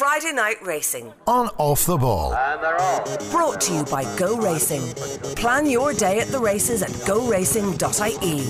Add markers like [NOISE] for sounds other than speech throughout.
Friday Night Racing. On Off the Ball. And they're off. Brought to you by Go Racing. Plan your day at the races at goracing.ie.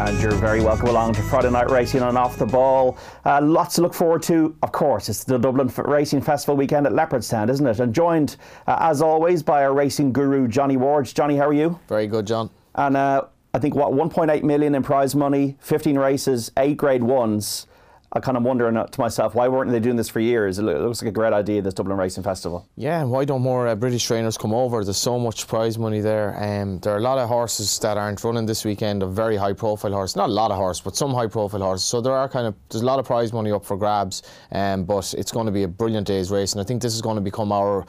And you're very welcome along to Friday Night Racing on Off the Ball. Uh, lots to look forward to, of course. It's the Dublin F- Racing Festival weekend at Leopardstown, isn't it? And joined, uh, as always, by our racing guru, Johnny Ward. Johnny, how are you? Very good, John. And uh, I think, what, 1.8 million in prize money, 15 races, 8 grade ones. I kind of wondering to myself, why weren't they doing this for years? It looks like a great idea, this Dublin Racing Festival. Yeah, why don't more uh, British trainers come over? There's so much prize money there. Um, there are a lot of horses that aren't running this weekend, a very high profile horse. Not a lot of horses, but some high profile horses. So there are kind of, there's a lot of prize money up for grabs, um, but it's going to be a brilliant day's race. And I think this is going to become our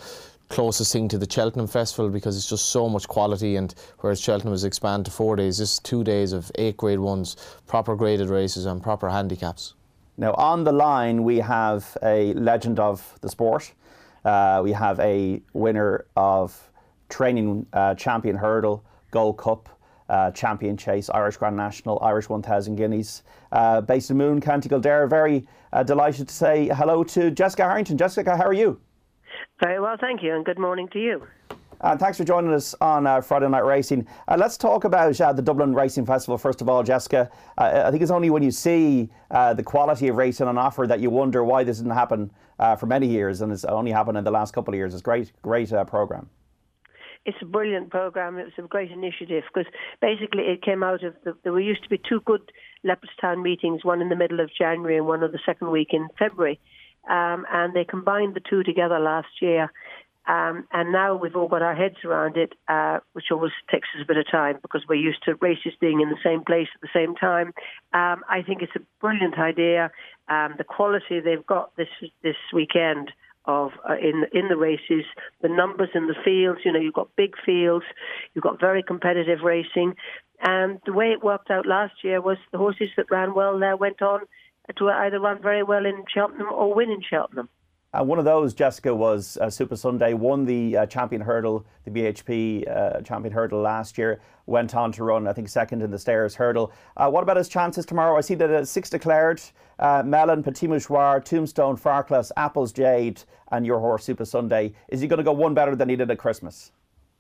closest thing to the Cheltenham Festival because it's just so much quality. And whereas Cheltenham has expanded to four days, this is two days of eight grade ones, proper graded races, and proper handicaps. Now, on the line, we have a legend of the sport. Uh, we have a winner of training uh, champion hurdle, Gold Cup, uh, champion chase, Irish Grand National, Irish 1000 Guineas, uh, based in Moone, County Kildare. Very uh, delighted to say hello to Jessica Harrington. Jessica, how are you? Very well, thank you, and good morning to you. And thanks for joining us on uh, Friday Night Racing. Uh, let's talk about uh, the Dublin Racing Festival first of all, Jessica. Uh, I think it's only when you see uh, the quality of racing on offer that you wonder why this didn't happen uh, for many years, and it's only happened in the last couple of years. It's a great, great program. It's a brilliant program. It was a great initiative because basically it came out of the, there used to be two good Leopardstown meetings, one in the middle of January and one of the second week in February, um, and they combined the two together last year um, and now we've all got our heads around it, uh, which always takes us a bit of time because we're used to races being in the same place at the same time. Um, I think it's a brilliant idea. Um, the quality they've got this this weekend of uh, in in the races, the numbers in the fields. You know, you've got big fields, you've got very competitive racing, and the way it worked out last year was the horses that ran well there went on to either run very well in Cheltenham or win in Cheltenham. Uh, one of those, Jessica, was uh, Supasundae, won the uh, champion hurdle, the BHP uh, champion hurdle last year, went on to run, I think, second in the Stayers' hurdle. Uh, what about his chances tomorrow? I see that uh, six declared Melon, Petit Mouchoir, Tombstone, Farclas, Apple's Jade, and your horse, Supasundae. Is he going to go one better than he did at Christmas?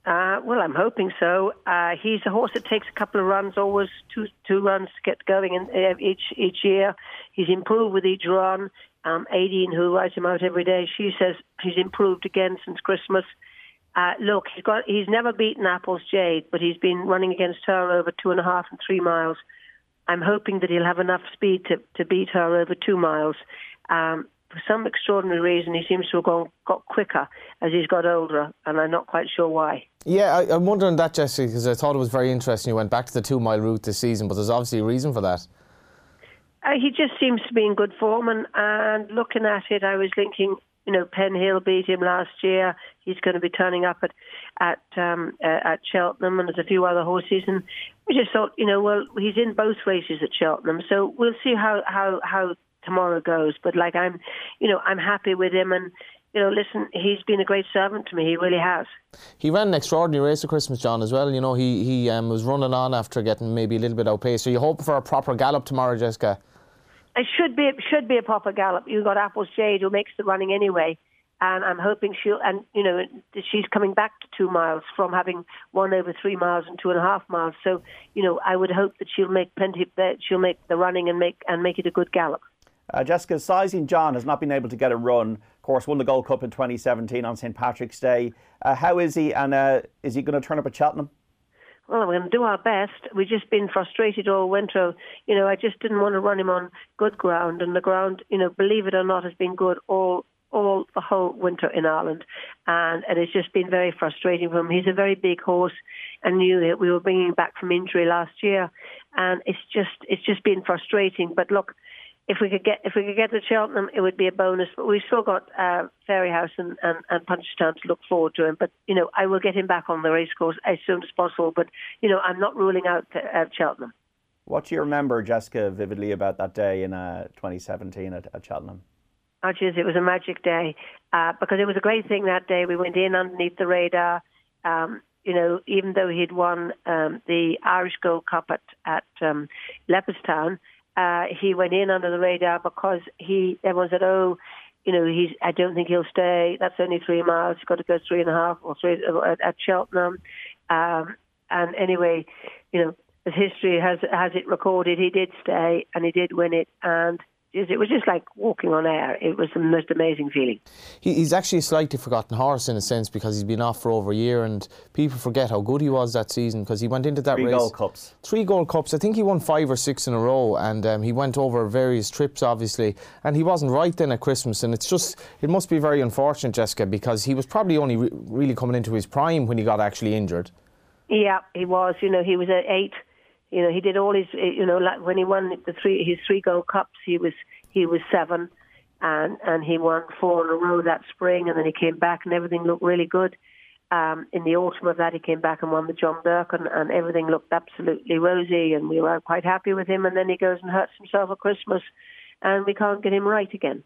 Well, I'm hoping so. He's a horse that takes a couple of runs, always two two runs to get going in, uh, each each year. He's improved with each run. Um, Aideen, who rides him out every day, she says he's improved again since Christmas. Uh, look, he's got he's never beaten Apple's Jade, but he's been running against her over two and a half and three miles. I'm hoping that he'll have enough speed to, to beat her over two miles. Um, for some extraordinary reason, he seems to have gone, got quicker as he's got older, and I'm not quite sure why. Yeah, I, am wondering that, Jesse, because I thought it was very interesting. You went back to the two mile route this season, but there's obviously a reason for that. Uh, he just seems to be in good form, and, and looking at it, I was thinking, you know, Penhill beat him last year. He's going to be turning up at at um, uh, at Cheltenham, and there's a few other horses. And we just thought, you know, well, he's in both races at Cheltenham, so we'll see how how how tomorrow goes. But like I'm, you know, I'm happy with him, and you know, listen, he's been a great servant to me. He really has. He ran an extraordinary race at Christmas, John, as well. You know, he he um, was running on after getting maybe a little bit outpaced. So you hope for a proper gallop tomorrow, Jessica? It should be should be a proper gallop. You've got Apple's Jade who makes the running anyway, and I'm hoping she'll and you know she's coming back to two miles from having won over three miles and two and a half miles. So you know I would hope that she'll make plenty. That she'll make the running and make and make it a good gallop. Uh, Jessica Sizing John has not been able to get a run. Of course, won the Gold Cup in 2017 on St Patrick's Day. Uh, how is he, and uh, is he going to turn up at Cheltenham? Well, we're going to do our best. We've just been frustrated all winter. You know, I just didn't want to run him on good ground, and the ground, you know, believe it or not, has been good all all the whole winter in Ireland, and and it's just been very frustrating for him. He's a very big horse, and knew that we were bringing him back from injury last year, and it's just it's just been frustrating. But look, if we could get if we could get to Cheltenham, it would be a bonus. But we've still got uh, Fairyhouse and, and, and Punchestown to look forward to him. But you know, I will get him back on the racecourse as soon as possible. But you know, I'm not ruling out uh, Cheltenham. What do you remember, Jessica, vividly about that day in uh, 2017 at, at Cheltenham? Oh, geez, it was a magic day uh, because it was a great thing that day. We went in underneath the radar. Um, you know, even though he'd won um, the Irish Gold Cup at at um, Leopardstown, uh, he went in under the radar because he everyone said, "Oh, you know, he's. I don't think he'll stay. That's only three miles. He's got to go three and a half or three uh, at, at Cheltenham." Um, and anyway, you know, as history has has it recorded, he did stay and he did win it, and it was just like walking on air. It was the most amazing feeling. he's actually a slightly forgotten horse in a sense because he's been off for over a year, and people forget how good he was that season because he went into that Three race. Gold Cups. Three Gold Cups. I think he won five or six in a row, and um, he went over various trips, obviously, and he wasn't right then at Christmas. And it's just, it must be very unfortunate, Jessica, because he was probably only re- really coming into his prime when he got actually injured. Yeah, he was. You know, he was at eight. You know, he did all his. You know, like when he won the three his three Gold Cups, he was he was seven, and and he won four in a row that spring, and then he came back, and everything looked really good. Um, in the autumn of that, he came back and won the John Burke, and, and everything looked absolutely rosy, and we were quite happy with him. And then he goes and hurts himself at Christmas, and we can't get him right again.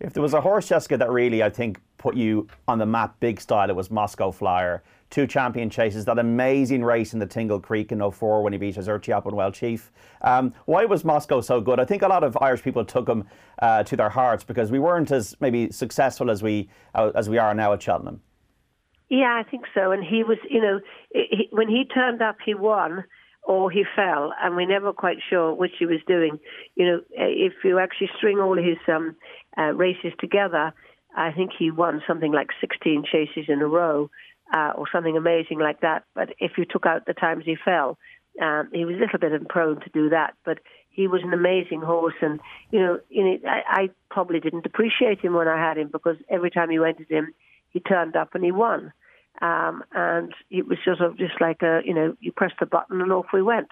If there was a horse, Jessica, that really, I think, put you on the map big style, it was Moscow Flyer. Two champion chases, that amazing race in the Tingle Creek in 04 when he beat Azertyuiop and Well Chief. Um, why was Moscow so good? I think a lot of Irish people took him uh, to their hearts because we weren't as maybe successful as we uh, as we are now at Cheltenham. Yeah, I think so. And he was, you know, he, when he turned up, he won or he fell, and we're never quite sure which he was doing. You know, if you actually string all his um, uh, races together, I think he won something like 16 chases in a row. Uh, or something amazing like that. But if you took out the times he fell, um, he was a little bit prone to do that. But he was an amazing horse, and you know, I, I probably didn't appreciate him when I had him because every time you went at him, he turned up and he won. Um, and it was sort of just like a, you know, you press the button and off we went.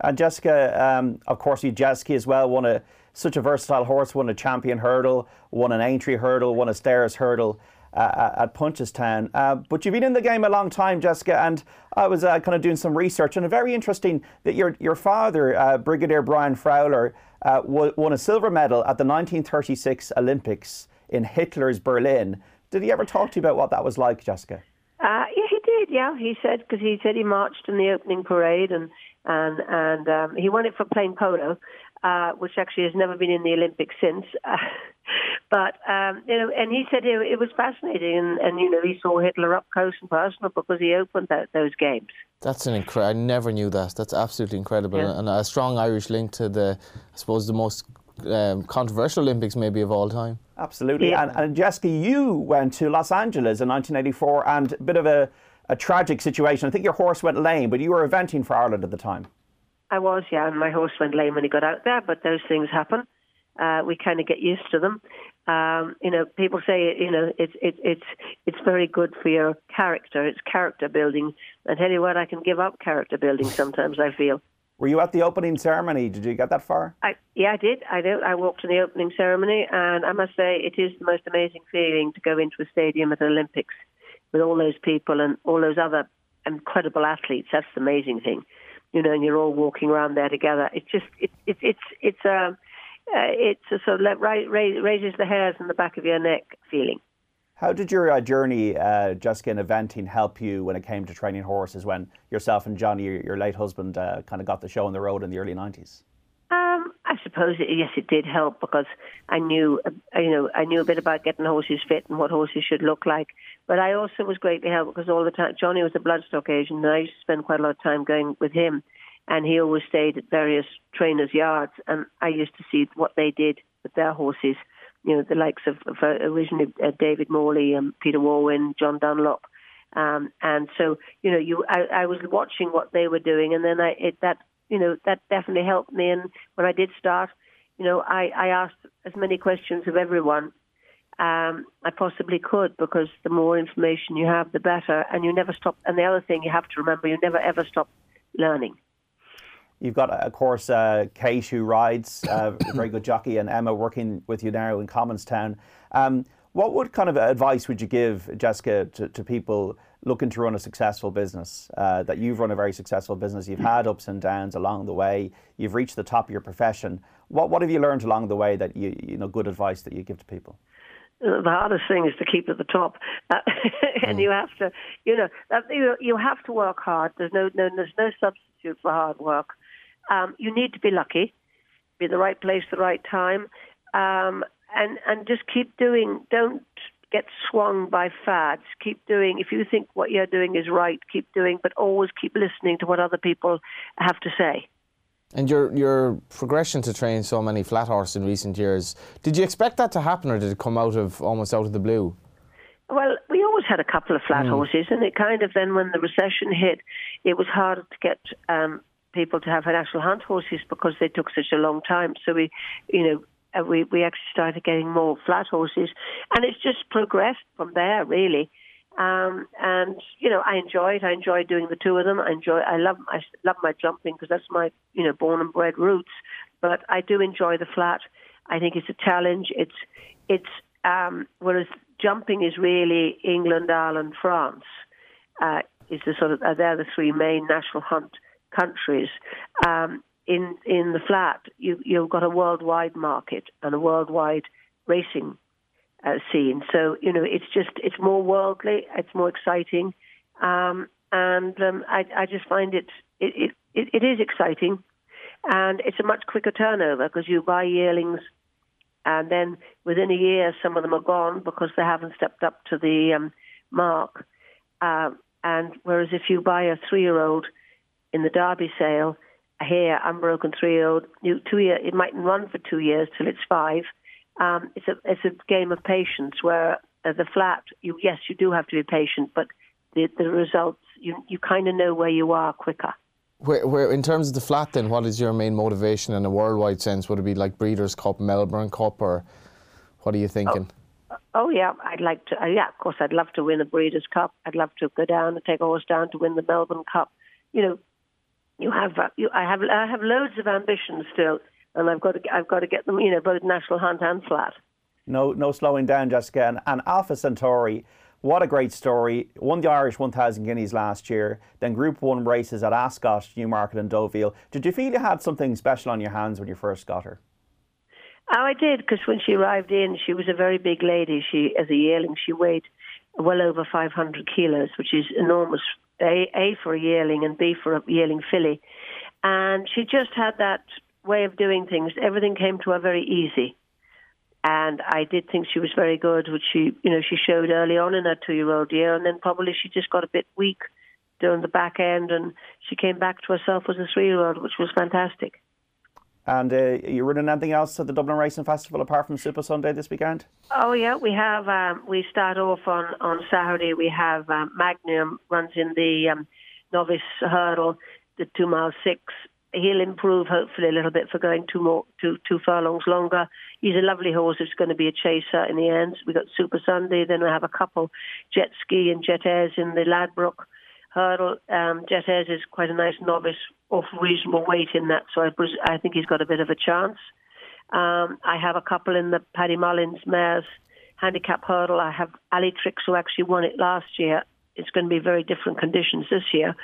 And Jessica, um, of course, you Jezki as well won a such a versatile horse, won a champion hurdle, won an Aintree hurdle, won a Stayers' hurdle uh, at Punchestown. Uh, but you've been in the game a long time, Jessica, and I was uh, kind of doing some research, and very interesting that your your father, uh, Brigadier Brian Fowler, uh, won a silver medal at the 1936 Olympics in Hitler's Berlin. Did he ever talk to you about what that was like, Jessica? Uh, yeah, he did. Yeah, he said because he said he marched in the opening parade and and and um, he won it for playing polo, uh, which actually has never been in the Olympics since. [LAUGHS] but um, you know, and he said it, it was fascinating, and, and, you know, he saw Hitler up close and personal because he opened that, those games. That's an incredible. I never knew that. That's absolutely incredible, Yeah. and a strong Irish link to the, I suppose, the most um, controversial Olympics maybe of all time. Absolutely. Yeah. And, and Jessica, you went to Los Angeles in 1984, and a bit of a, a tragic situation. I think your horse went lame, but you were eventing for Ireland at the time. I was, yeah, and my horse went lame when he got out there, but those things happen. Uh, we kind of get used to them. Um, you know, people say, you know, it's it, it's it's very good for your character. It's character building. I tell you what, I can give up character building sometimes. I feel. Were you at the opening ceremony? Did you get that far? I, yeah, I did. I did. I walked in the opening ceremony, and I must say, it is the most amazing feeling to go into a stadium at the Olympics with all those people and all those other incredible athletes. That's the amazing thing, you know. And you're all walking around there together. It's just, it, it, it's, it's a, uh, it's a sort of let, ra- ra- raises the hairs on the back of your neck feeling. How did your uh, journey, uh, Jessica, in eventing help you when it came to training horses when yourself and Johnny, your, your late husband, uh, kind of got the show on the road in the early 90s? Um, I suppose yes, it did help because I knew, uh, you know, I knew a bit about getting horses fit and what horses should look like. But I also was greatly helped because all the time Johnny was a bloodstock agent, and I used to spend quite a lot of time going with him, and he always stayed at various trainers' yards, and I used to see what they did with their horses. You know, the likes of, of uh, originally uh, David Morley and Peter Walwyn, John Dunlop. Um, and so, you know, you I, I was watching what they were doing, and then I it, that you know that definitely helped me. And when I did start, you know, I, I asked as many questions of everyone um, I possibly could because the more information you have, the better. And you never stop. And the other thing you have to remember, you never ever stop learning. You've got, of course, uh, Kate who rides, uh, a very good jockey, and Emma working with you now in Commonstown. Um, what would kind of advice would you give, Jessica, to, to people looking to run a successful business? Uh, that you've run a very successful business, you've had ups and downs along the way, you've reached the top of your profession. What what have you learned along the way that you you know good advice that you give to people? the hardest thing is to keep at the top, uh, [LAUGHS] and you have to, you know, you, you have to work hard. There's no, no, there's no substitute for hard work. Um, you need to be lucky. be the right place, the right time, um, and and just keep doing. Don't get swung by fads. Keep doing. If you think what you're doing is right, keep doing, but always keep listening to what other people have to say. And your your progression to train so many flat horses in recent years, did you expect that to happen, or did it come out of almost out of the blue? Well, we always had a couple of flat mm. horses, and it kind of then when the recession hit, it was harder to get um, people to have national hunt horses because they took such a long time. So we, you know, uh, we we actually started getting more flat horses, and it's just progressed from there really. Um, and you know, I enjoy it. I enjoy doing the two of them. I enjoy. I love. I love my jumping because that's my you know born and bred roots. But I do enjoy the flat. I think it's a challenge. It's it's um, whereas jumping is really England, Ireland, France. Uh, is the sort of uh, they're the three main national hunt countries. Um, in in the flat, you you've got a worldwide market and a worldwide racing uh, scene. So you know, it's just it's more worldly, it's more exciting, um, and um, I I just find it it, it it is exciting, and it's a much quicker turnover because you buy yearlings, and then within a year some of them are gone because they haven't stepped up to the um, mark, uh, and whereas if you buy a three-year-old in the Derby sale here, unbroken three-year-old, two year, it mightn't run for two years till it's five. Um, it's a it's a game of patience where uh, the flat, you yes, you do have to be patient, but the the results you you kind of know where you are quicker. Where, where, in terms of the flat, then, what is your main motivation in a worldwide sense? Would it be like Breeders' Cup, Melbourne Cup, or what are you thinking? Oh, oh yeah, I'd like to. Uh, yeah, of course, I'd love to win a Breeders' Cup. I'd love to go down and take a horse down to win the Melbourne Cup. You know, you have uh, you, I have I have loads of ambitions still, and I've got to I've got to get them. You know, both national hunt and flat. No, no slowing down, Jessica. And, and Alpha Centauri, what a great story. Won the Irish 1,000 guineas last year, then Group 1 races at Ascot, Newmarket, and Deauville. Did you feel you had something special on your hands when you first got her? Oh, I did, because when she arrived in, she was a very big lady. She, as a yearling, she weighed well over 500 kilos, which is enormous a, a for a yearling and B for a yearling filly. And she just had that way of doing things. Everything came to her very easy. And I did think she was very good, which she, you know, she showed early on in her two-year-old year, and then probably she just got a bit weak during the back end, and she came back to herself as a three-year-old, which was fantastic. And uh, you running anything else at the Dublin Racing Festival apart from Supasundae this weekend? Oh yeah, we have. Um, we start off on on Saturday. We have um, Magnum runs in the um, novice hurdle, the two mile six. He'll improve hopefully a little bit for going two more two two furlongs longer. He's a lovely horse. It's going to be a chaser in the end. We got Supasundae. Then we have a couple, Jet Ski and Jet Airs in the Ladbroke hurdle. Um, is quite a nice novice, of reasonable weight in that, so I, I think he's got a bit of a chance. Um, I have a couple in the Paddy Mullins mares handicap hurdle. I have Ali Tricks who actually won it last year. It's going to be very different conditions this year.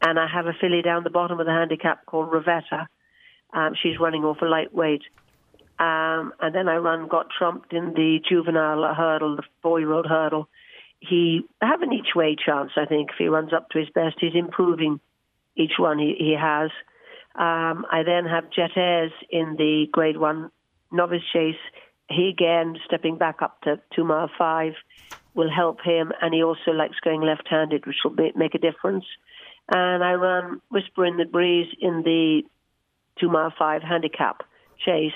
And I have a filly down the bottom of the handicap called Ravetta. Um, she's running off a lightweight. Um, and then I run Got Trumped in the juvenile hurdle, the four year old hurdle he have an each way chance. I think if he runs up to his best, he's improving each one he, he has. Um, I then have Jet Airs in the Grade One novice chase. He again stepping back up to two mile five will help him, and he also likes going left-handed, which will make a difference. And I run Whisper in the Breeze in the two mile five handicap chase.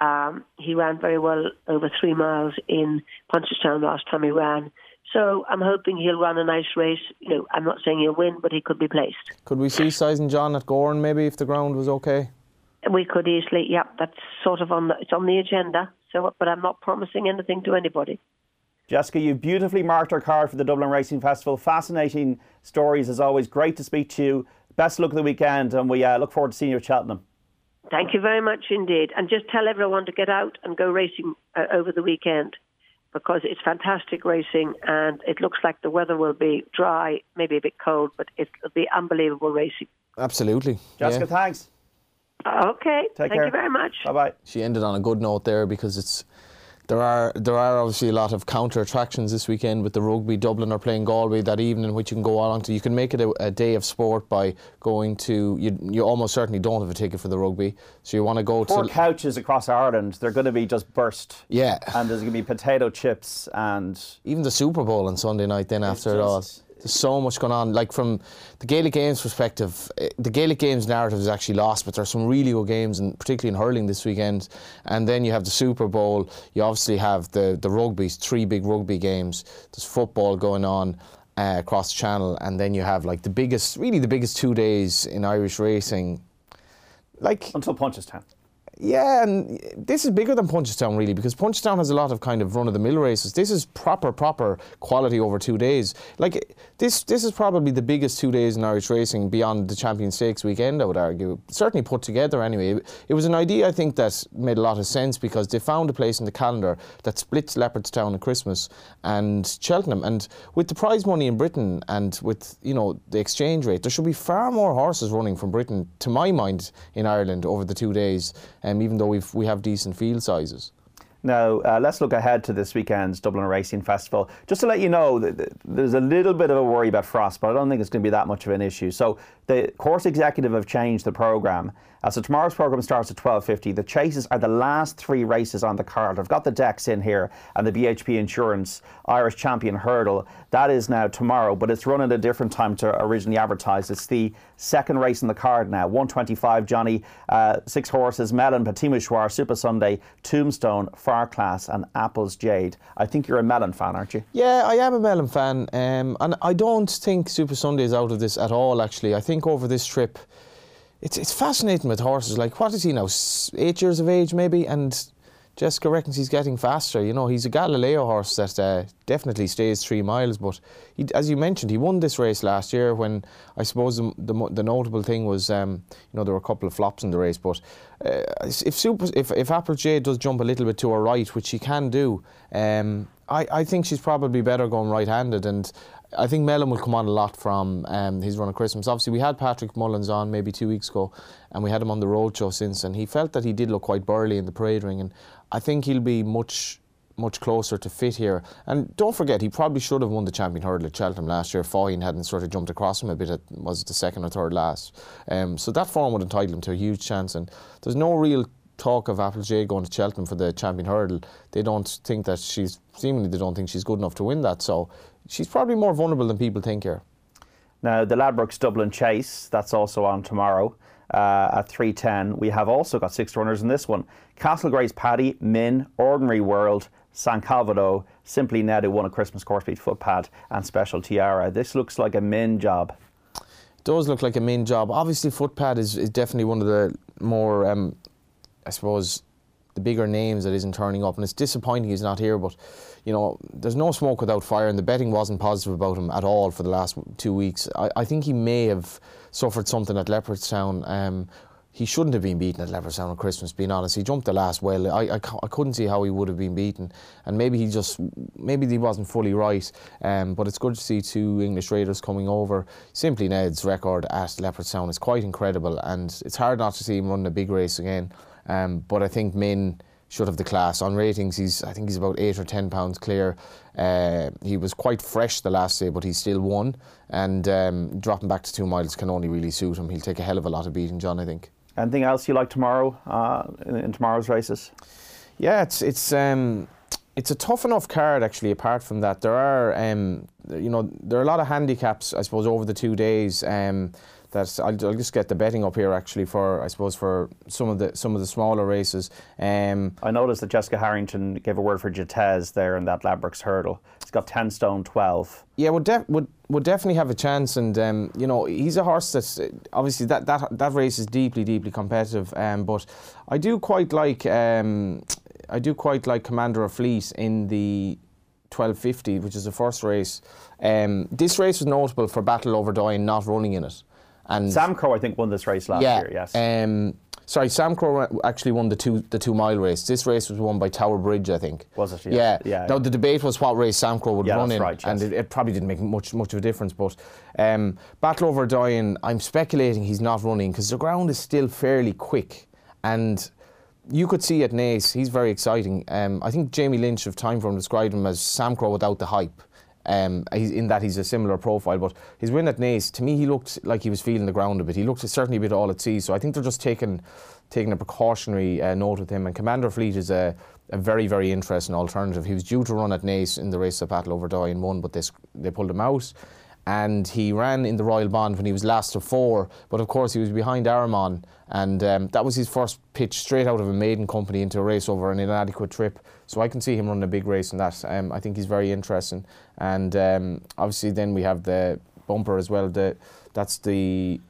Um, he ran very well over three miles in Punchestown last time he ran. So I'm hoping he'll run a nice race. You know, I'm not saying he'll win, but he could be placed. Could we see Sizing John at Gowran maybe if the ground was okay? We could easily. Yeah, that's sort of on the it's on the agenda. So, but I'm not promising anything to anybody. Jessica, you've beautifully marked our card for the Dublin Racing Festival. Fascinating stories as always. Great to speak to you. Best luck of the weekend, and we uh, look forward to seeing you at Cheltenham. Thank you very much indeed. And just tell everyone to get out and go racing uh, over the weekend because it's fantastic racing and it looks like the weather will be dry, maybe a bit cold, but it'll be unbelievable racing. Absolutely. Jessica, yeah. thanks. Okay. Take Thank care. you very much. Bye bye. She ended on a good note there because it's There are there are obviously a lot of counter attractions this weekend with the rugby. Dublin are playing Galway that evening, which you can go along to. You can make it a, a day of sport by going to. You, you almost certainly don't have a ticket for the rugby, so you want to go Four to. couches across Ireland, they're going to be just burst. Yeah. And there's going to be potato chips and even the Super Bowl on Sunday night. Then after it all, there's so much going on. Like from the Gaelic Games perspective, eh, the Gaelic Games narrative is actually lost, but there's some really good games, and particularly in hurling this weekend. And then you have the Super Bowl. You obviously have the the rugby's three big rugby games. There's football going on. Uh, across the channel, and then you have like the biggest, really the biggest two days in Irish racing. Like until Punchestown. Yeah, and this is bigger than Punchestown really because Punchestown has a lot of kind of run of the mill races. This is proper, proper quality over two days. Like this, this is probably the biggest two days in Irish racing beyond the Champion Stakes weekend. I would argue, certainly put together anyway. It was an idea I think that made a lot of sense because they found a place in the calendar that splits Leopardstown at Christmas and Cheltenham, and with the prize money in Britain and with you know the exchange rate, there should be far more horses running from Britain, to my mind, in Ireland over the two days um, even though we've, we have decent field sizes. Now, uh, let's look ahead to this weekend's Dublin Racing Festival. Just to let you know, th- th- there's a little bit of a worry about frost, but I don't think it's going to be that much of an issue. So, the course executive have changed the programme. Uh, so, tomorrow's programme starts at 12.50. The chases are the last three races on the card. I've got the decks in here and the BHP Insurance Irish Champion Hurdle. That is now tomorrow, but it's run at a different time to originally advertised. It's the second race in the card now. 125 Johnny, uh, six horses, Melon, Patimishwar, Supasundae, Tombstone, Class, and Apple's Jade. I think you're a Melon fan, aren't you? Yeah, I am a Melon fan, um, and I don't think Supasundae is out of this at all. Actually, I think over this trip, it's it's fascinating with horses. Like, what is he now? Eight years of age, maybe, and Jessica reckons he's getting faster. You know, he's a Galileo horse that uh, definitely stays three miles. But he, as you mentioned, he won this race last year. When I suppose the, the, the notable thing was, um, you know, there were a couple of flops in the race. But uh, if Super, if if does jump a little bit to her right, which she can do, um, I, I think she's probably better going right-handed and. I think Melon will come on a lot from um, his run of Christmas. Obviously, we had Patrick Mullins on maybe two weeks ago, and we had him on the road show since, and he felt that he did look quite burly in the parade ring, and I think he'll be much much closer to fit here. And don't forget, he probably should have won the champion hurdle at Cheltenham last year. Foyne hadn't sort of jumped across him a bit. At, was it the second or third last? Um, so that form would entitle him to a huge chance. And there's no real talk of Apple's Jade going to Cheltenham for the champion hurdle. They don't think that she's seemingly they don't think she's good enough to win that. So she's probably more vulnerable than people think here. Now, the Ladbrokes Dublin Chase, that's also on tomorrow uh, at 3.10. We have also got six runners in this one. Castle Grace Paddy, Min, Ordinary World, Saint Calvados, Simply Ned, who won a Christmas course beat Footpad, and Special Tiara. This looks like a Min job. It does look like a main job. Obviously, Footpad is, is definitely one of the more, um, I suppose, the bigger names that isn't turning up, and it's disappointing he's not here. But you know, there's no smoke without fire, and the betting wasn't positive about him at all for the last two weeks. I, I think he may have suffered something at Leopardstown. Um, he shouldn't have been beaten at Leopardstown on Christmas, being honest. He jumped the last well. I, I, I couldn't see how he would have been beaten. And maybe he just, maybe he wasn't fully right. Um, but it's good to see two English raiders coming over. Simply Ned's record at Leopardstown is quite incredible. And it's hard not to see him run a big race again. Um, but I think Min should have the class. On ratings, he's I think he's about eight or ten pounds clear. Uh, he was quite fresh the last day, but he still won. And um, dropping back to two miles can only really suit him. He'll take a hell of a lot of beating, John. I think. Anything else you like tomorrow uh, in, in tomorrow's races? Yeah, it's it's um, it's a tough enough card actually. Apart from that, there are um, you know there are a lot of handicaps I suppose over the two days. That I'll, I'll just get the betting up here actually for I suppose for some of the some of the smaller races. Um, I noticed that Jessica Harrington gave a word for Jatez there in that Ladbrokes hurdle. He's got 10 stone 12. Yeah, would def- would would definitely have a chance, and um, you know he's a horse that's obviously that that that race is deeply deeply competitive. Um, but I do quite like um, I do quite like Commander of Fleet in the 1250, which is the first race. Um, this race was notable for Battleoverdoyen not running in it, and Samcro, I think, won this race last yeah, year, yes. Um, sorry, Samcro actually won the two the two mile race. This race was won by Tower Bridge, I think. Was it? Yes. Yeah. Yeah. Now the debate was what race Samcro would Yeah, run that's in, right, and it, it probably didn't make much much of a difference. But um, Battleoverdoyen, I'm speculating he's not running because the ground is still fairly quick, and you could see at Naas, he's very exciting. Um, I think Jamie Lynch of Timeform described him as Samcro without the hype. Um, in that he's a similar profile, but his win at Naas, to me, he looked like he was feeling the ground a bit. He looked certainly a bit all at sea. So I think they're just taking taking a precautionary uh, note with him. And Commander Fleet is a, a very very interesting alternative. He was due to run at Naas in the race of Battleoverdoyen and won, but they they pulled him out and he ran in the Royal Bond when he was last of four, but of course he was behind Armagh, and um, that was his first pitch straight out of a maiden company into a race over an inadequate trip. So I can see him running a big race in that. Um, I think he's very interesting, and um, obviously then we have the bumper as well. The that's the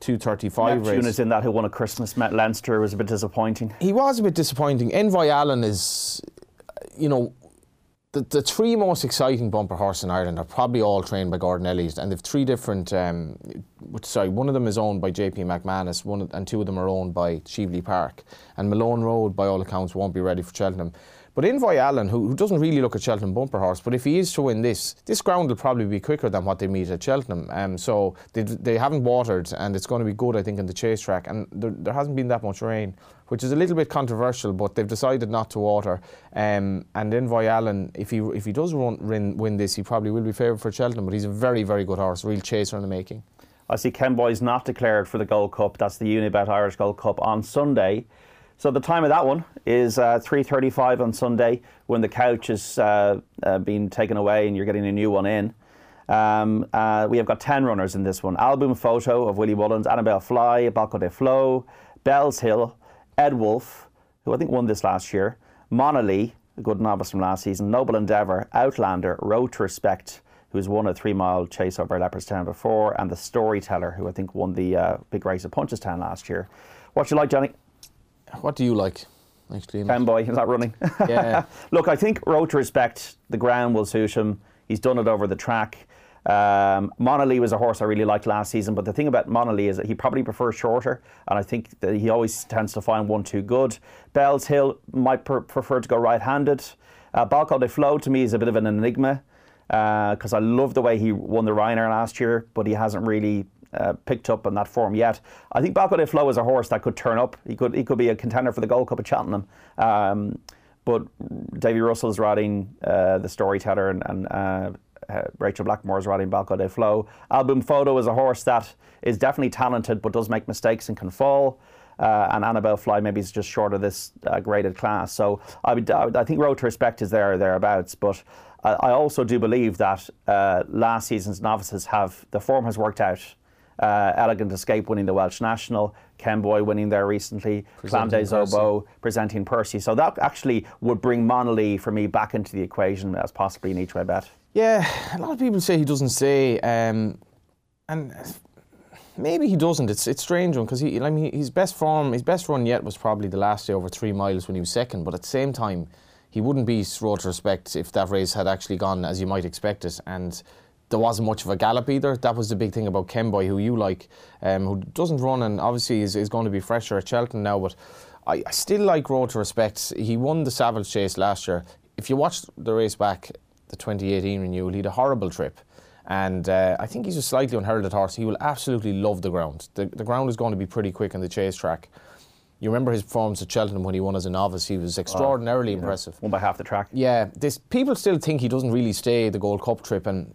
235 Neptune race. is in that who won a Christmas met Leinster was a bit disappointing. He was a bit disappointing. Envoy Allen is, you know, the, the three most exciting bumper horses in Ireland are probably all trained by Gordon Elliott, and they've three different. Um, sorry, one of them is owned by JP McManus, one of, and two of them are owned by Cheveley Park. And Malone Road, by all accounts, won't be ready for Cheltenham. But Envoy Allen, who, who, doesn't really look at Cheltenham bumper horse, but if he is to win this, this ground will probably be quicker than what they meet at Cheltenham. Um, so they, they haven't watered, and it's going to be good, I think, in the chase track. And there, there hasn't been that much rain, which is a little bit controversial, but they've decided not to water. Um, and Envoy Allen, if he if he does run, win, win this, he probably will be favoured for Cheltenham. But he's a very very good horse, real chaser in the making. I see Kemboy's not declared for the Gold Cup. That's the Unibet Irish Gold Cup on Sunday. So the time of that one is uh, 3.35 on Sunday when the couch has uh, uh, been taken away and you're getting a new one in. Um, uh, we have got 10 runners in this one. Al Boum Photo of Willie Mullins, Anibale Fly, Balko Des Flos, Bell's Hill, Edwulf, who I think won this last year, Monalee, a good novice from last season, Noble Endeavour, Outlander, Road to Respect, who's won a three mile chase over Leopardstown before, and the Storyteller, who I think won the uh, big race at Punchestown last year. What you like, Johnny? What do you like? Actually, Pen boy, is that running? [LAUGHS] Yeah. [LAUGHS] Look, I think Road to Respect, the ground will suit him. He's done it over the track. Um, Monalee was a horse I really liked last season, but the thing about Monalee is that he probably prefers shorter, and I think that he always tends to find one too good. Bellshill might prefer to go right-handed. Uh, Balko Des Flos to me is a bit of an enigma because uh, I love the way he won the Ryanair last year, but he hasn't really uh, picked up on that form yet. I think Balko Des Flos is a horse that could turn up. He could he could be a contender for the Gold Cup at Cheltenham. Um, but Davy Russell's riding uh, the storyteller and, and uh, uh, Blackmore's riding Balko Des Flos. Album Photo is a horse that is definitely talented but does make mistakes and can fall. Uh, and Anibale Fly maybe is just short of this uh, graded class. So I, would, I, would, I think Road to Respect is there or thereabouts. But I, I also do believe that uh, last season's novices have the form has worked out uh, Elegant Escape winning the Welsh National, Kemboy winning there recently, Clan des Obeaux presenting Percy. So that actually would bring Monalee for me back into the equation as possibly an each way bet. Yeah, a lot of people say he doesn't say, um, and maybe he doesn't. It's it's strange one because he, I mean, his best form, his best run yet was probably the last day over three miles when he was second. But at the same time, he wouldn't be road to respect if that race had actually gone as you might expect it. And there wasn't much of a gallop either. That was the big thing about Kemboy, who you like, um, who doesn't run and obviously is, is going to be fresher at Cheltenham now. But I, I still like Road to Respect. He won the Savills Chase last year. If you watched the race back, the 2018 renewal, he had a horrible trip. And uh, I think he's a slightly unheralded horse. He will absolutely love the ground. The, the ground is going to be pretty quick on the chase track. You remember his performance at Cheltenham when he won as a novice. He was extraordinarily yeah. impressive. Won by half the track. Yeah, this people still think he doesn't really stay the Gold Cup trip, and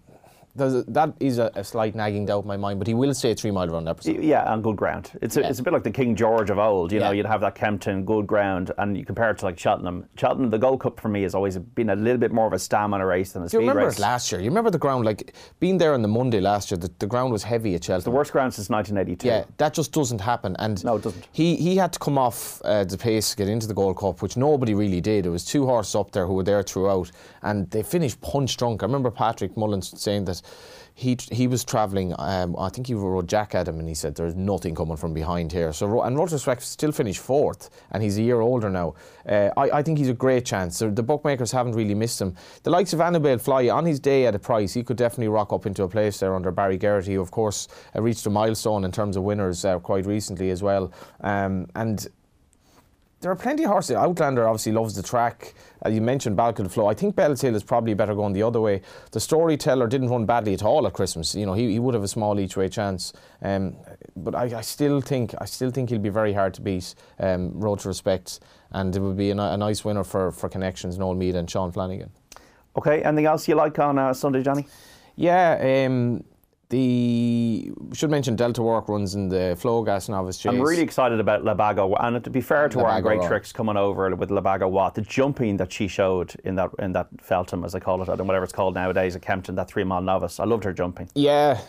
a, that is a, a, slight nagging doubt in my mind, but he will stay a three mile run episode. Yeah, on good ground. It's a, yeah. it's a bit like the King George of old. You know, you'd have that Kempton good ground, and you compare it to like Cheltenham. Cheltenham, the Gold Cup for me has always been a little bit more of a stamina race than a speed race. You remember race. last year? You remember the ground like being there on the Monday last year? The, the ground was heavy at Cheltenham. The worst ground since 1982. Yeah, that just doesn't happen. And no, it doesn't. He he had to come off uh, the pace to get into the Gold Cup, which nobody really did. It was two horses up there who were there throughout, and they finished punch drunk. I remember Patrick Mullins saying that he he was travelling. Um, I think he rode Jack Adam, and he said there's nothing coming from behind here. So and Roger Speck still finished fourth, and he's a year older now. Uh, I, I think he's a great chance. The bookmakers haven't really missed him. The likes of Anibale Fly on his day at a price, he could definitely rock up into a place there under Barry Geraghty, who of course uh, reached a milestone in terms of winners uh, quite recently as well. Um, and there are plenty of horses. Outlander obviously loves the track. Uh, you mentioned Balcon Flow. I think Bellshill is probably better going the other way. The Storyteller didn't run badly at all at Christmas. You know, he, he would have a small each way chance. Um, but I, I, still think I still think he'll be very hard to beat. Um, road to respect, and it would be a, a nice winner for for connections. Noel Meade and Sean Flanagan. Okay, anything else you like on uh, Sunday, Johnny? Yeah, um, the should mention Delta Work runs in the Flogas novice chase. I'm really excited about La Bague Au Roi, and to be fair to her, great tricks coming over with La Bague Au Roi. The jumping that she showed in that in that Feltham, as I call it, and whatever it's called nowadays, at Kempton, that three mile novice. I loved her jumping. Yeah,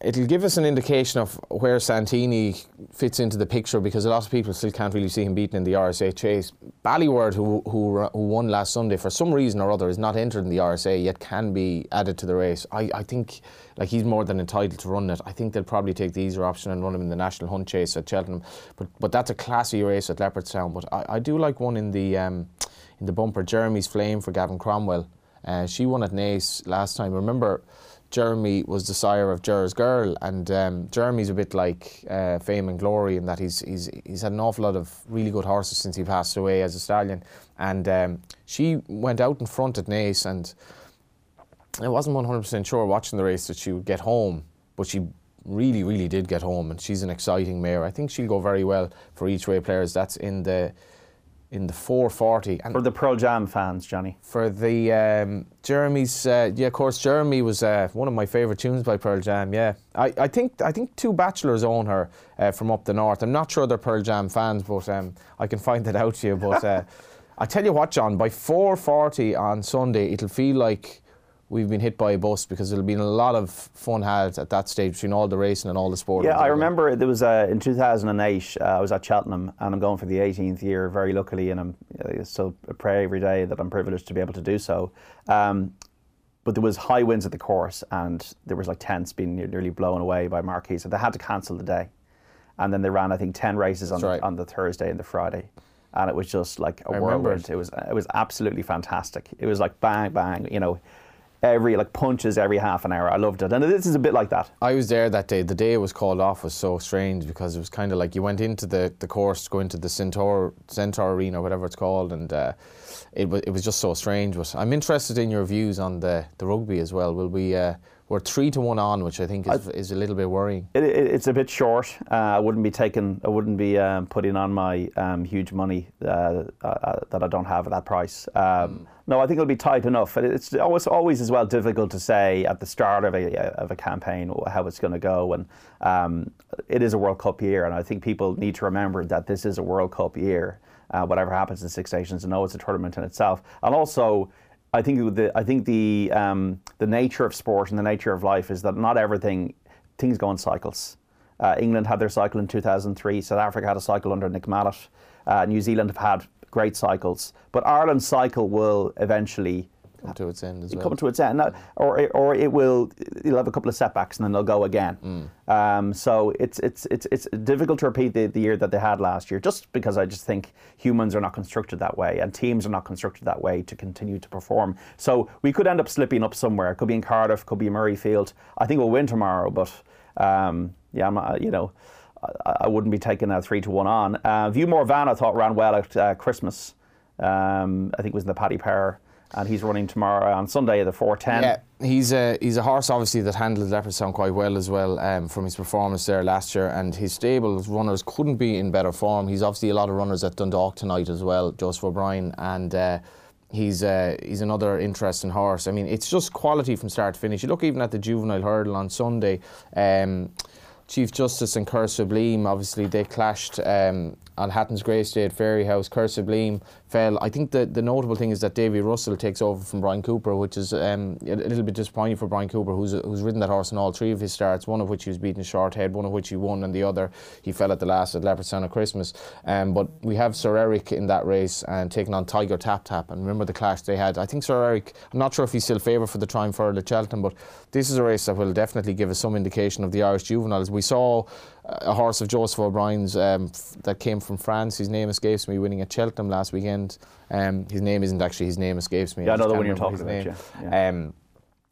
it'll give us an indication of where Santini fits into the picture because a lot of people still can't really see him beaten in the RSA chase. Ballyward, who, who, who won last Sunday, for some reason or other, is not entered in the RSA yet can be added to the race. I, I think like he's more than entitled to run it. I think they'll probably take the easier option and run him in the National Hunt Chase at Cheltenham. But but that's a classy race at Leopardstown. But I, I do like one in the um, in the bumper, Jeremy's Flame for Gavin Cromwell. Uh, she won at Naas last time. Remember Jeremy was the sire of Jer's Girl, and um, Jeremy's a bit like uh, Fame and Glory in that he's, he's he's had an awful lot of really good horses since he passed away as a stallion. And um, she went out in front at Naas, and I wasn't 100% sure watching the race that she would get home, but she really, really did get home, and she's an exciting mare. I think she'll go very well for each way players. That's in the in the 440. And for the Pearl Jam fans, Johnny. For the um, Jeremy's, uh, yeah, of course, Jeremy was uh, one of my favourite tunes by Pearl Jam. Yeah, I, I think I think two bachelors own her uh, from up the north. I'm not sure they're Pearl Jam fans, but um, I can find that out to you. But uh, [LAUGHS] I tell you what, John, by 4:40 on Sunday, it'll feel like we've been hit by a bus because there'll been a lot of fun had at that stage between all the racing and all the sport. Yeah, I remember there was uh, in 2008. Uh, I was at Cheltenham and I'm going for the 18th year, very luckily, and I'm uh, still pray every day that I'm privileged to be able to do so. Um, but there was high winds at the course, and there was like tents being nearly blown away by marquees, so they had to cancel the day. And then they ran, I think, ten races on, the, on the Thursday and the Friday and it was just like a whirlwind. It was it was absolutely fantastic. It was like bang bang, you know every like punches every half an hour. I loved it, and this is a bit like that. I was there that day. The day it was called off was so strange because it was kind of like you went into the, the course, go into the Centaur Centaur Arena, whatever it's called, and uh, it was it was just so strange. But I'm interested in your views on the the rugby as well. Will we? Uh, we're three to one on, which I think is, I, is a little bit worrying. It, it, it's a bit short. Uh, I wouldn't be taking, I wouldn't be um, putting on my um, huge money uh, uh, that I don't have at that price. Um, mm. No, I think it'll be tight enough. It's always, always as well difficult to say at the start of a of a campaign how it's going to go, and um, it is a World Cup year, and I think people need to remember that this is a World Cup year. Uh, whatever happens in Six Nations, and know it's a tournament in itself, and also I think the I think the um, the nature of sport and the nature of life is that not everything things go in cycles. Uh, England had their cycle in 2003. South Africa had a cycle under Nick Mallett. Uh, New Zealand have had great cycles, but Ireland's cycle will eventually come to its end as well. Come to its end, or or it will. You'll have a couple of setbacks and then they'll go again. Mm. Um, so it's it's it's it's difficult to repeat the, the year that they had last year, just because I just think humans are not constructed that way and teams are not constructed that way to continue to perform. So we could end up slipping up somewhere. It could be in Cardiff, could be in Murrayfield. I think we'll win tomorrow, but um, yeah, I'm, you know. I wouldn't be taking a three to one on. Uh, Viewmore Van, I thought ran well at uh, Christmas. Um, I think it was in the Paddy Power and he's running tomorrow on Sunday at the 410. Yeah, he's a he's a horse obviously that handled Leopardstown quite well as well um, from his performance there last year, and his stable runners couldn't be in better form. He's obviously a lot of runners at Dundalk tonight as well, Joseph O'Brien, and. Uh, he's uh, he's another interesting horse. I mean, it's just quality from start to finish. You look even at the juvenile hurdle on Sunday. Um, Chief Justice and Coeur Sublime, obviously they clashed um, on Hatton's Grey State Fairyhouse. Coeur Sublime fell. I think the, the notable thing is that Davy Russell takes over from Bryan Cooper, which is um, a little bit disappointing for Bryan Cooper, who's who's ridden that horse in all three of his starts. One of which he was beaten short head, one of which he won, and the other he fell at the last at Leopardstown at Christmas. Um, but we have Sir Erec in that race and taking on Tiger Tap Tap. And remember the clash they had. I think Sir Erec. I'm not sure if he's still favoured for the Triumph the Cheltenham, but this is a race that will definitely give us some indication of the Irish juveniles. We saw a horse of Joseph O'Brien's um, that came from France. His name escapes me, winning at Cheltenham last weekend. Um, his name isn't actually his name escapes me. Yeah, I know the one you're talking about. Yeah. yeah. Um,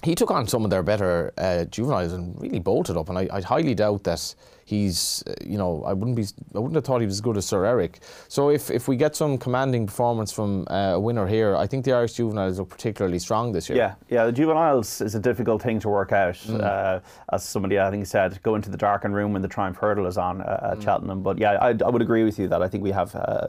he took on some of their better uh, juveniles and really bolted up. And I, I highly doubt that he's, uh, you know, I wouldn't be, I wouldn't have thought he was as good as Sir Erec. So if, if we get some commanding performance from uh, a winner here, I think the Irish juveniles look particularly strong this year. Yeah, yeah. The juveniles is a difficult thing to work out. Mm. Uh, as somebody I think said, go into the darkened room when the Triumph Hurdle is on uh, at mm. Cheltenham. But yeah, I, I, would agree with you that I think we have uh,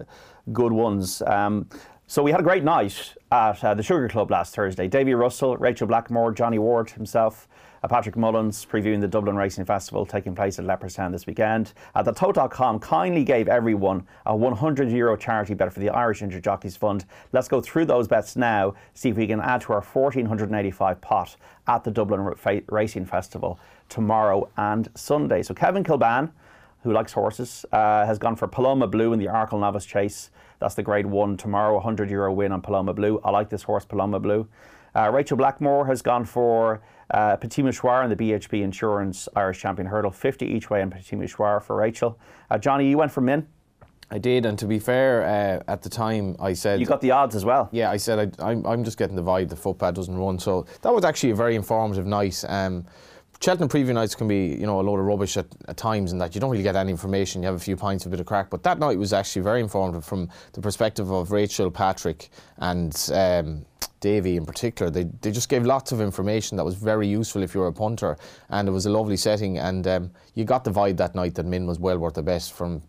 good ones. Um, so we had a great night at uh, the Sugar Club last Thursday. Davy Russell, Rachel Blackmore, Johnny Ward himself, uh, Patrick Mullins previewing the Dublin Racing Festival taking place at Leopardstown this weekend. Uh, the Tote.com kindly gave everyone a 100 euro charity bet for the Irish Injured Jockeys Fund. Let's go through those bets now, see if we can add to our 1485 pot at the Dublin Racing Festival tomorrow and Sunday. So Kevin Kilban, who likes horses, uh, has gone for Paloma Blue in the Arkle Novice Chase. That's the grade one tomorrow, 100 euro win on Paloma Blue. I like this horse, Paloma Blue. Uh, Rachel Blackmore has gone for uh, Petit Mouchoir in the BHP Insurance Irish Champion Hurdle, 50 each way on Petit Mouchoir for Rachel. Uh, Johnny, you went for Min. I did, and to be fair, uh, at the time I said you got the odds as well. Yeah, I said I, am just getting the vibe the footpad doesn't run, so that was actually a very informative night. Um, Cheltenham preview nights can be, you know, a load of rubbish at, at, times, and that you don't really get any information. You have a few pints, a bit of crack. But that night was actually very informative from the perspective of Rachel, Patrick, and um, Davy in particular. They they just gave lots of information that was very useful if you were a punter, and it was a lovely setting. And um, you got the vibe that night that Min was well worth the best from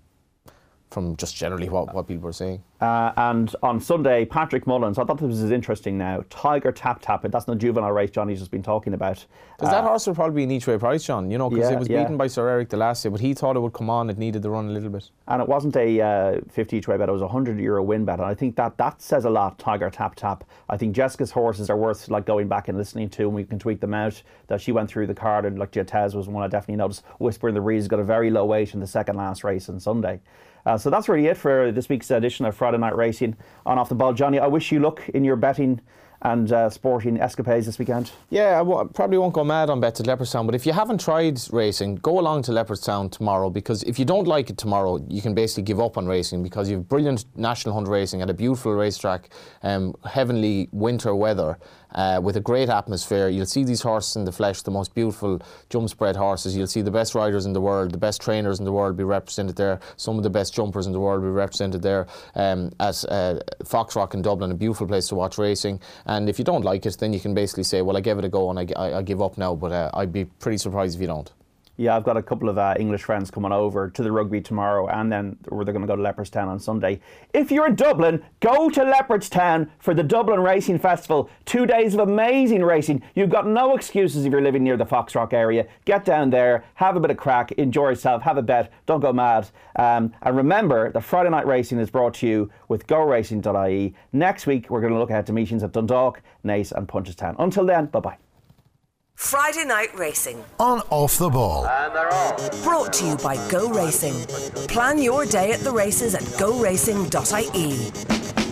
from just generally what, what people were saying. Uh, and on Sunday, Patrick Mullins, I thought this was interesting now. Tiger Tap Tap, it. that's the juvenile race Johnny's just been talking about. Because uh, that horse probably be an each way price, John, you know, because yeah, it was yeah. beaten by Sir Erec the last year, but he thought it would come on, it needed the run a little bit. And it wasn't a uh, 50 each way bet, it was a 100 euro win bet. And I think that that says a lot, Tiger Tap Tap. I think Jessica's horses are worth like going back and listening to, and we can tweet them out. That she went through the card, and like Jatez was one I definitely noticed. Whisper in the Breeze got a very low weight in the second last race on Sunday. Uh, so that's really it for this week's edition of Friday Night Racing on Off the Ball. Johnny, I wish you luck in your betting and uh, sporting escapades this weekend? Yeah, I w- probably won't go mad on bet to Leopardstown, but if you haven't tried racing, go along to Leopardstown tomorrow because if you don't like it tomorrow, you can basically give up on racing because you have brilliant national hunt racing at a beautiful racetrack, um, heavenly winter weather. Uh, with a great atmosphere. You'll see these horses in the flesh, the most beautiful jump spread horses. You'll see the best riders in the world, the best trainers in the world be represented there. Some of the best jumpers in the world be represented there um, at uh, Foxrock in Dublin, a beautiful place to watch racing. And if you don't like it, then you can basically say, well, I gave it a go and I, I, I give up now, but uh, I'd be pretty surprised if you don't. Yeah, I've got a couple of uh, English friends coming over to the rugby tomorrow, and then they're going to go to Leopardstown on Sunday. If you're in Dublin, go to Leopardstown for the Dublin Racing Festival. Two days of amazing racing. You've got no excuses if you're living near the Foxrock area. Get down there, have a bit of crack, enjoy yourself, have a bet, don't go mad. Um, and remember, the Friday night racing is brought to you with GoRacing.ie. Next week, we're going to look at the meetings at Dundalk, Naas, and Punchestown. Until then, bye bye. Friday Night Racing. On Off the Ball. Brought to you by Go Racing. Plan your day at the races at goracing.ie.